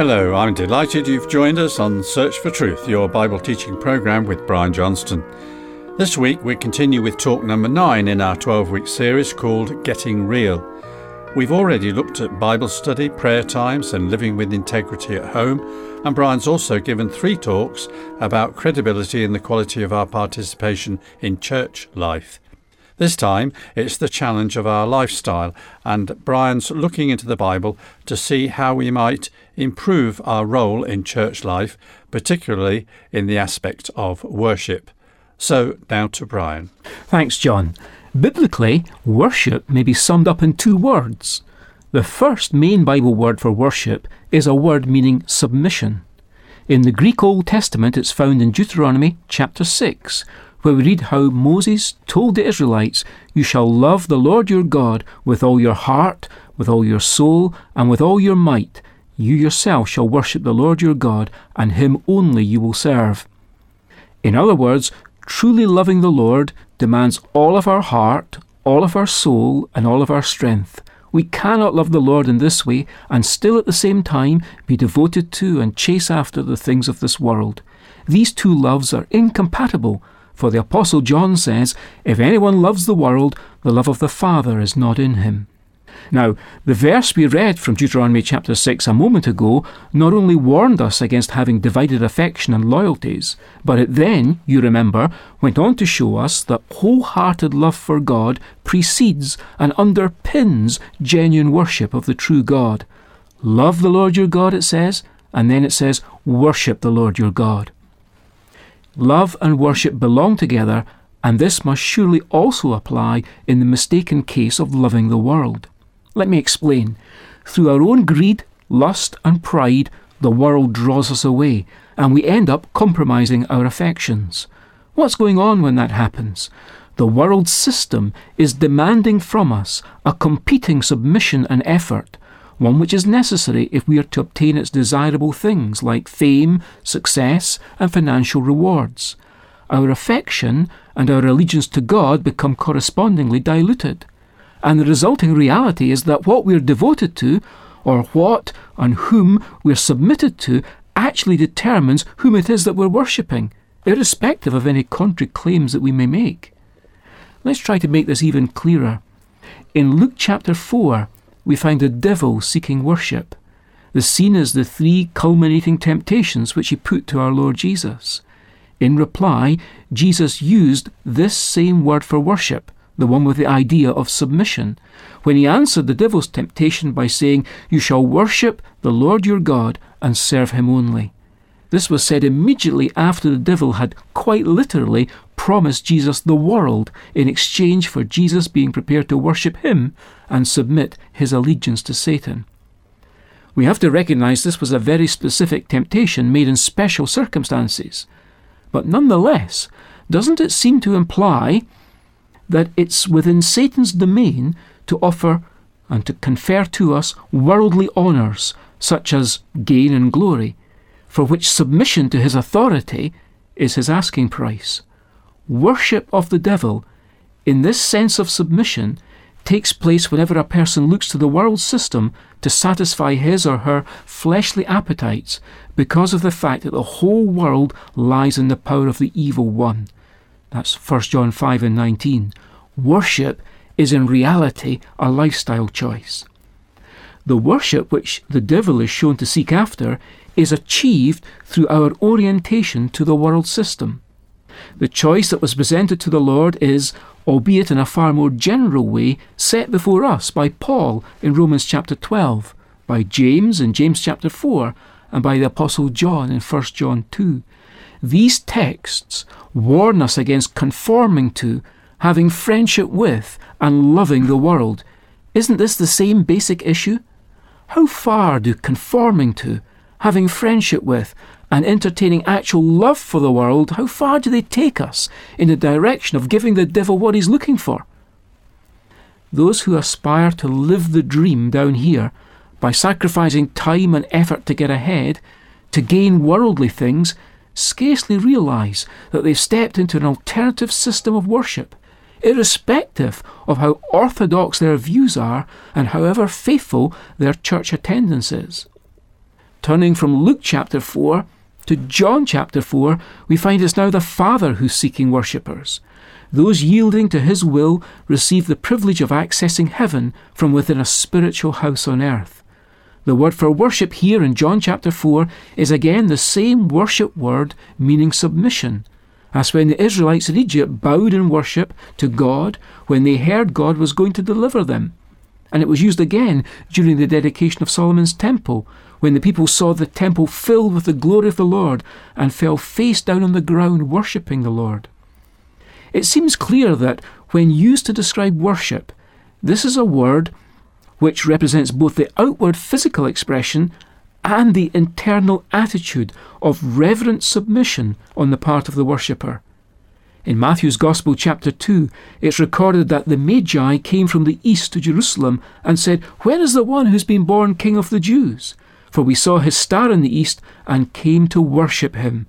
Hello, I'm delighted you've joined us on Search for Truth, your Bible teaching program with Brian Johnston. This week we continue with talk number 9 in our 12 week series called Getting Real. We've already looked at Bible study, prayer times, and living with integrity at home, and Brian's also given three talks about credibility and the quality of our participation in church life. This time it's the challenge of our lifestyle, and Brian's looking into the Bible to see how we might improve our role in church life, particularly in the aspect of worship. So now to Brian. Thanks, John. Biblically, worship may be summed up in two words. The first main Bible word for worship is a word meaning submission. In the Greek Old Testament, it's found in Deuteronomy chapter 6, where we read how Moses told the Israelites, You shall love the Lord your God with all your heart, with all your soul, and with all your might. You yourself shall worship the Lord your God, and him only you will serve. In other words, truly loving the Lord demands all of our heart, all of our soul, and all of our strength. We cannot love the Lord in this way and still at the same time be devoted to and chase after the things of this world. These two loves are incompatible for the Apostle John says, If anyone loves the world, the love of the Father is not in him. Now, the verse we read from Deuteronomy chapter 6 a moment ago not only warned us against having divided affection and loyalties, but it then, you remember, went on to show us that wholehearted love for God precedes and underpins genuine worship of the true God. Love the Lord your God, it says, and then it says, worship the Lord your God. Love and worship belong together, and this must surely also apply in the mistaken case of loving the world. Let me explain. Through our own greed, lust, and pride, the world draws us away, and we end up compromising our affections. What's going on when that happens? The world system is demanding from us a competing submission and effort one which is necessary if we are to obtain its desirable things like fame, success, and financial rewards. Our affection and our allegiance to God become correspondingly diluted. And the resulting reality is that what we're devoted to, or what and whom we're submitted to, actually determines whom it is that we're worshipping, irrespective of any contrary claims that we may make. Let's try to make this even clearer. In Luke chapter 4, we find the devil seeking worship. The scene is the three culminating temptations which he put to our Lord Jesus. In reply, Jesus used this same word for worship, the one with the idea of submission, when he answered the devil's temptation by saying, You shall worship the Lord your God and serve him only. This was said immediately after the devil had quite literally promised Jesus the world in exchange for Jesus being prepared to worship him and submit his allegiance to Satan. We have to recognize this was a very specific temptation made in special circumstances. But nonetheless, doesn't it seem to imply that it's within Satan's domain to offer and to confer to us worldly honours such as gain and glory, for which submission to his authority is his asking price? Worship of the devil, in this sense of submission, takes place whenever a person looks to the world system to satisfy his or her fleshly appetites because of the fact that the whole world lies in the power of the evil one. That's 1 John 5 and 19. Worship is in reality a lifestyle choice. The worship which the devil is shown to seek after is achieved through our orientation to the world system. The choice that was presented to the Lord is, albeit in a far more general way, set before us by Paul in Romans chapter 12, by James in James chapter 4, and by the Apostle John in 1 John 2. These texts warn us against conforming to, having friendship with, and loving the world. Isn't this the same basic issue? How far do conforming to, having friendship with, and entertaining actual love for the world, how far do they take us in the direction of giving the devil what he's looking for? Those who aspire to live the dream down here by sacrificing time and effort to get ahead, to gain worldly things, scarcely realize that they've stepped into an alternative system of worship, irrespective of how orthodox their views are and however faithful their church attendance is. Turning from Luke chapter 4 to John chapter 4, we find it's now the Father who's seeking worshippers. Those yielding to his will receive the privilege of accessing heaven from within a spiritual house on earth. The word for worship here in John chapter 4 is again the same worship word meaning submission. As when the Israelites in Egypt bowed in worship to God when they heard God was going to deliver them. And it was used again during the dedication of Solomon's temple, when the people saw the temple filled with the glory of the Lord and fell face down on the ground worshipping the Lord. It seems clear that when used to describe worship, this is a word which represents both the outward physical expression and the internal attitude of reverent submission on the part of the worshipper. In Matthew's Gospel, chapter 2, it's recorded that the Magi came from the east to Jerusalem and said, Where is the one who's been born King of the Jews? For we saw his star in the east and came to worship him.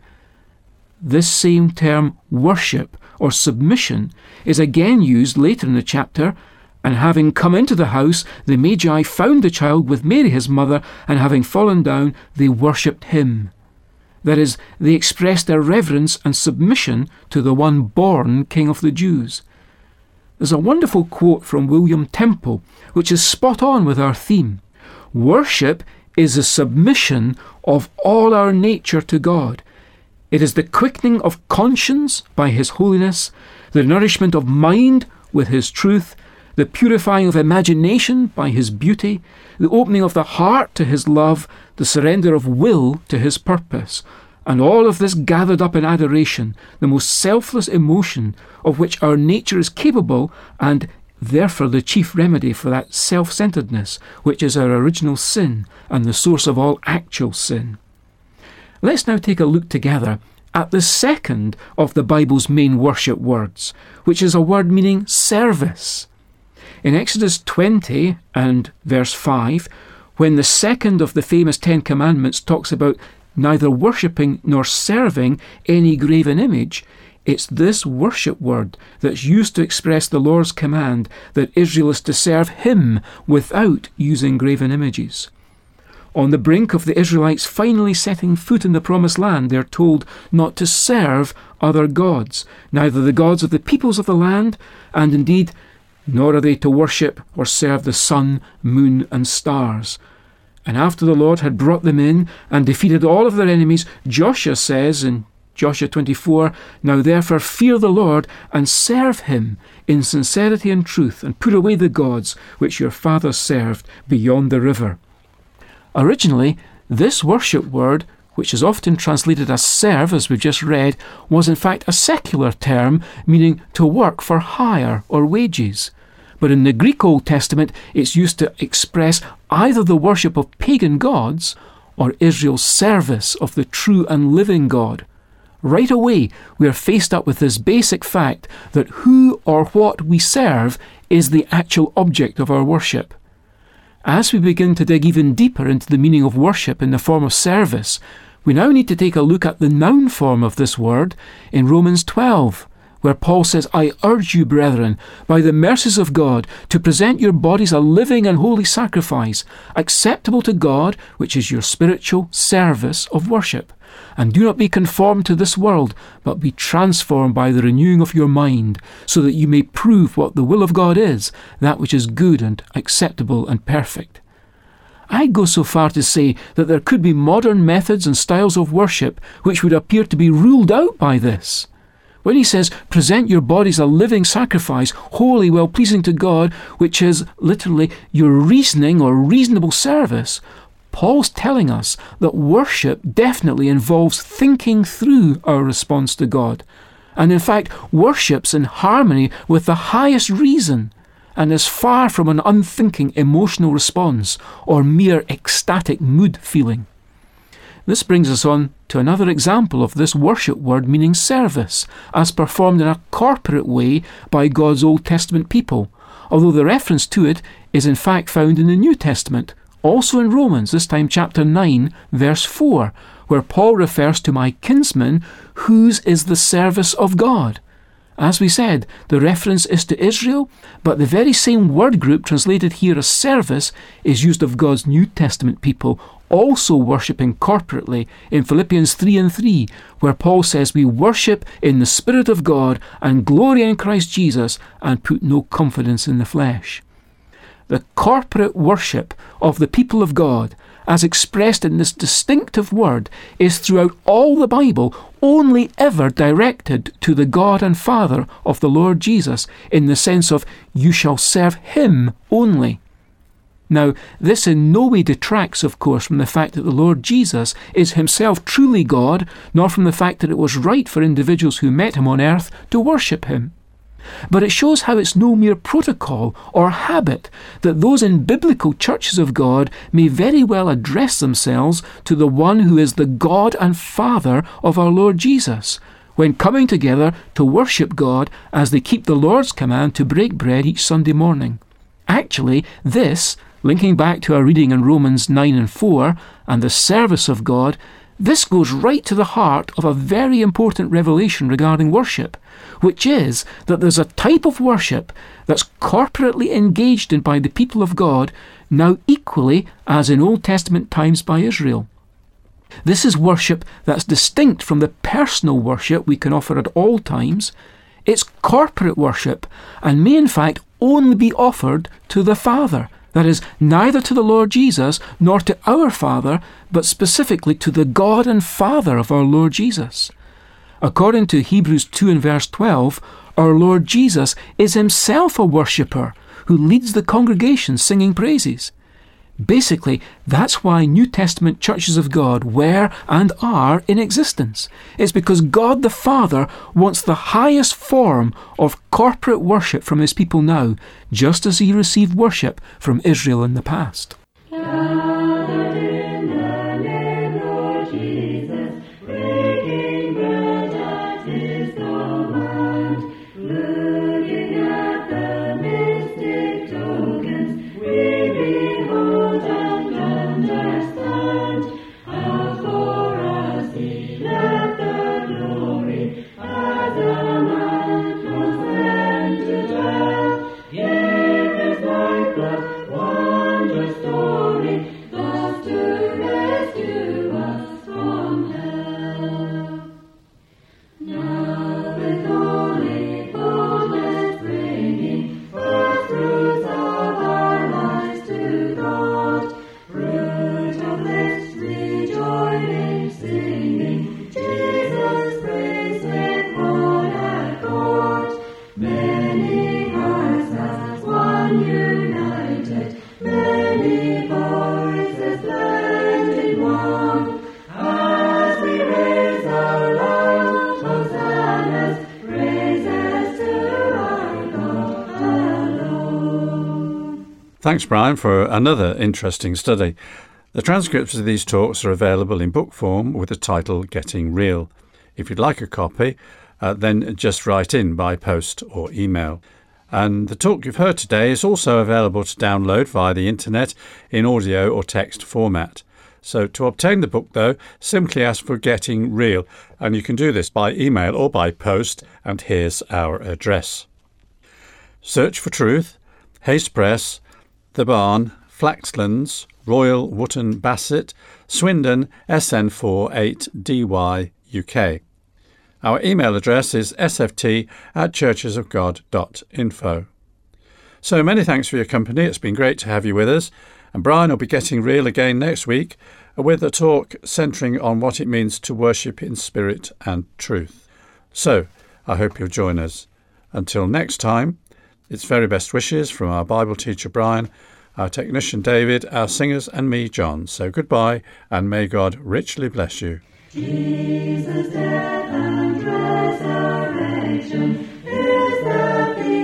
This same term, worship or submission, is again used later in the chapter and having come into the house, the Magi found the child with Mary his mother, and having fallen down, they worshipped him. That is, they expressed their reverence and submission to the one born King of the Jews. There's a wonderful quote from William Temple, which is spot on with our theme. Worship is a submission of all our nature to God. It is the quickening of conscience by His holiness, the nourishment of mind with His truth, the purifying of imagination by His beauty, the opening of the heart to His love, the surrender of will to His purpose, and all of this gathered up in adoration, the most selfless emotion of which our nature is capable, and therefore the chief remedy for that self centeredness which is our original sin and the source of all actual sin. Let's now take a look together at the second of the Bible's main worship words, which is a word meaning service. In Exodus 20 and verse 5, when the second of the famous Ten Commandments talks about neither worshipping nor serving any graven image, it's this worship word that's used to express the Lord's command that Israel is to serve Him without using graven images. On the brink of the Israelites finally setting foot in the promised land, they're told not to serve other gods, neither the gods of the peoples of the land, and indeed nor are they to worship or serve the sun, moon, and stars. And after the Lord had brought them in and defeated all of their enemies, Joshua says in Joshua 24, Now therefore fear the Lord and serve him in sincerity and truth, and put away the gods which your fathers served beyond the river. Originally, this worship word which is often translated as serve, as we've just read, was in fact a secular term meaning to work for hire or wages. But in the Greek Old Testament, it's used to express either the worship of pagan gods or Israel's service of the true and living God. Right away, we are faced up with this basic fact that who or what we serve is the actual object of our worship. As we begin to dig even deeper into the meaning of worship in the form of service, we now need to take a look at the noun form of this word in Romans 12, where Paul says, I urge you, brethren, by the mercies of God, to present your bodies a living and holy sacrifice, acceptable to God, which is your spiritual service of worship. And do not be conformed to this world, but be transformed by the renewing of your mind, so that you may prove what the will of God is, that which is good and acceptable and perfect. I go so far to say that there could be modern methods and styles of worship which would appear to be ruled out by this. When he says, present your bodies a living sacrifice, holy, well pleasing to God, which is literally your reasoning or reasonable service, Paul's telling us that worship definitely involves thinking through our response to God. And in fact, worship's in harmony with the highest reason and is far from an unthinking emotional response or mere ecstatic mood feeling. This brings us on to another example of this worship word meaning service, as performed in a corporate way by God's Old Testament people, although the reference to it is in fact found in the New Testament, also in Romans, this time chapter 9, verse 4, where Paul refers to my kinsmen, whose is the service of God. As we said, the reference is to Israel, but the very same word group translated here as service is used of God's New Testament people also worshipping corporately in Philippians 3 and 3, where Paul says we worship in the Spirit of God and glory in Christ Jesus and put no confidence in the flesh. The corporate worship of the people of God, as expressed in this distinctive word, is throughout all the Bible only ever directed to the God and Father of the Lord Jesus, in the sense of you shall serve Him only. Now, this in no way detracts, of course, from the fact that the Lord Jesus is himself truly God, nor from the fact that it was right for individuals who met him on earth to worship him. But it shows how it's no mere protocol or habit that those in biblical churches of God may very well address themselves to the one who is the God and Father of our Lord Jesus, when coming together to worship God as they keep the Lord's command to break bread each Sunday morning. Actually, this, linking back to our reading in Romans 9 and 4 and the service of God, this goes right to the heart of a very important revelation regarding worship, which is that there's a type of worship that's corporately engaged in by the people of God, now equally as in Old Testament times by Israel. This is worship that's distinct from the personal worship we can offer at all times. It's corporate worship and may in fact only be offered to the Father that is, neither to the Lord Jesus nor to our Father, but specifically to the God and Father of our Lord Jesus. According to Hebrews 2 and verse 12, our Lord Jesus is himself a worshipper who leads the congregation singing praises. Basically, that's why New Testament churches of God were and are in existence. It's because God the Father wants the highest form of corporate worship from his people now, just as he received worship from Israel in the past. Thanks, Brian, for another interesting study. The transcripts of these talks are available in book form with the title Getting Real. If you'd like a copy, uh, then just write in by post or email. And the talk you've heard today is also available to download via the internet in audio or text format. So to obtain the book, though, simply ask for Getting Real, and you can do this by email or by post, and here's our address. Search for Truth, Haste Press, the Barn, Flaxlands, Royal Wootton Bassett, Swindon, SN4 8DY, UK. Our email address is sft at churchesofgod.info. So many thanks for your company. It's been great to have you with us. And Brian will be getting real again next week with a talk centering on what it means to worship in spirit and truth. So I hope you'll join us. Until next time, its very best wishes from our Bible teacher Brian, our technician David, our singers, and me, John. So goodbye, and may God richly bless you. Jesus' death and resurrection is the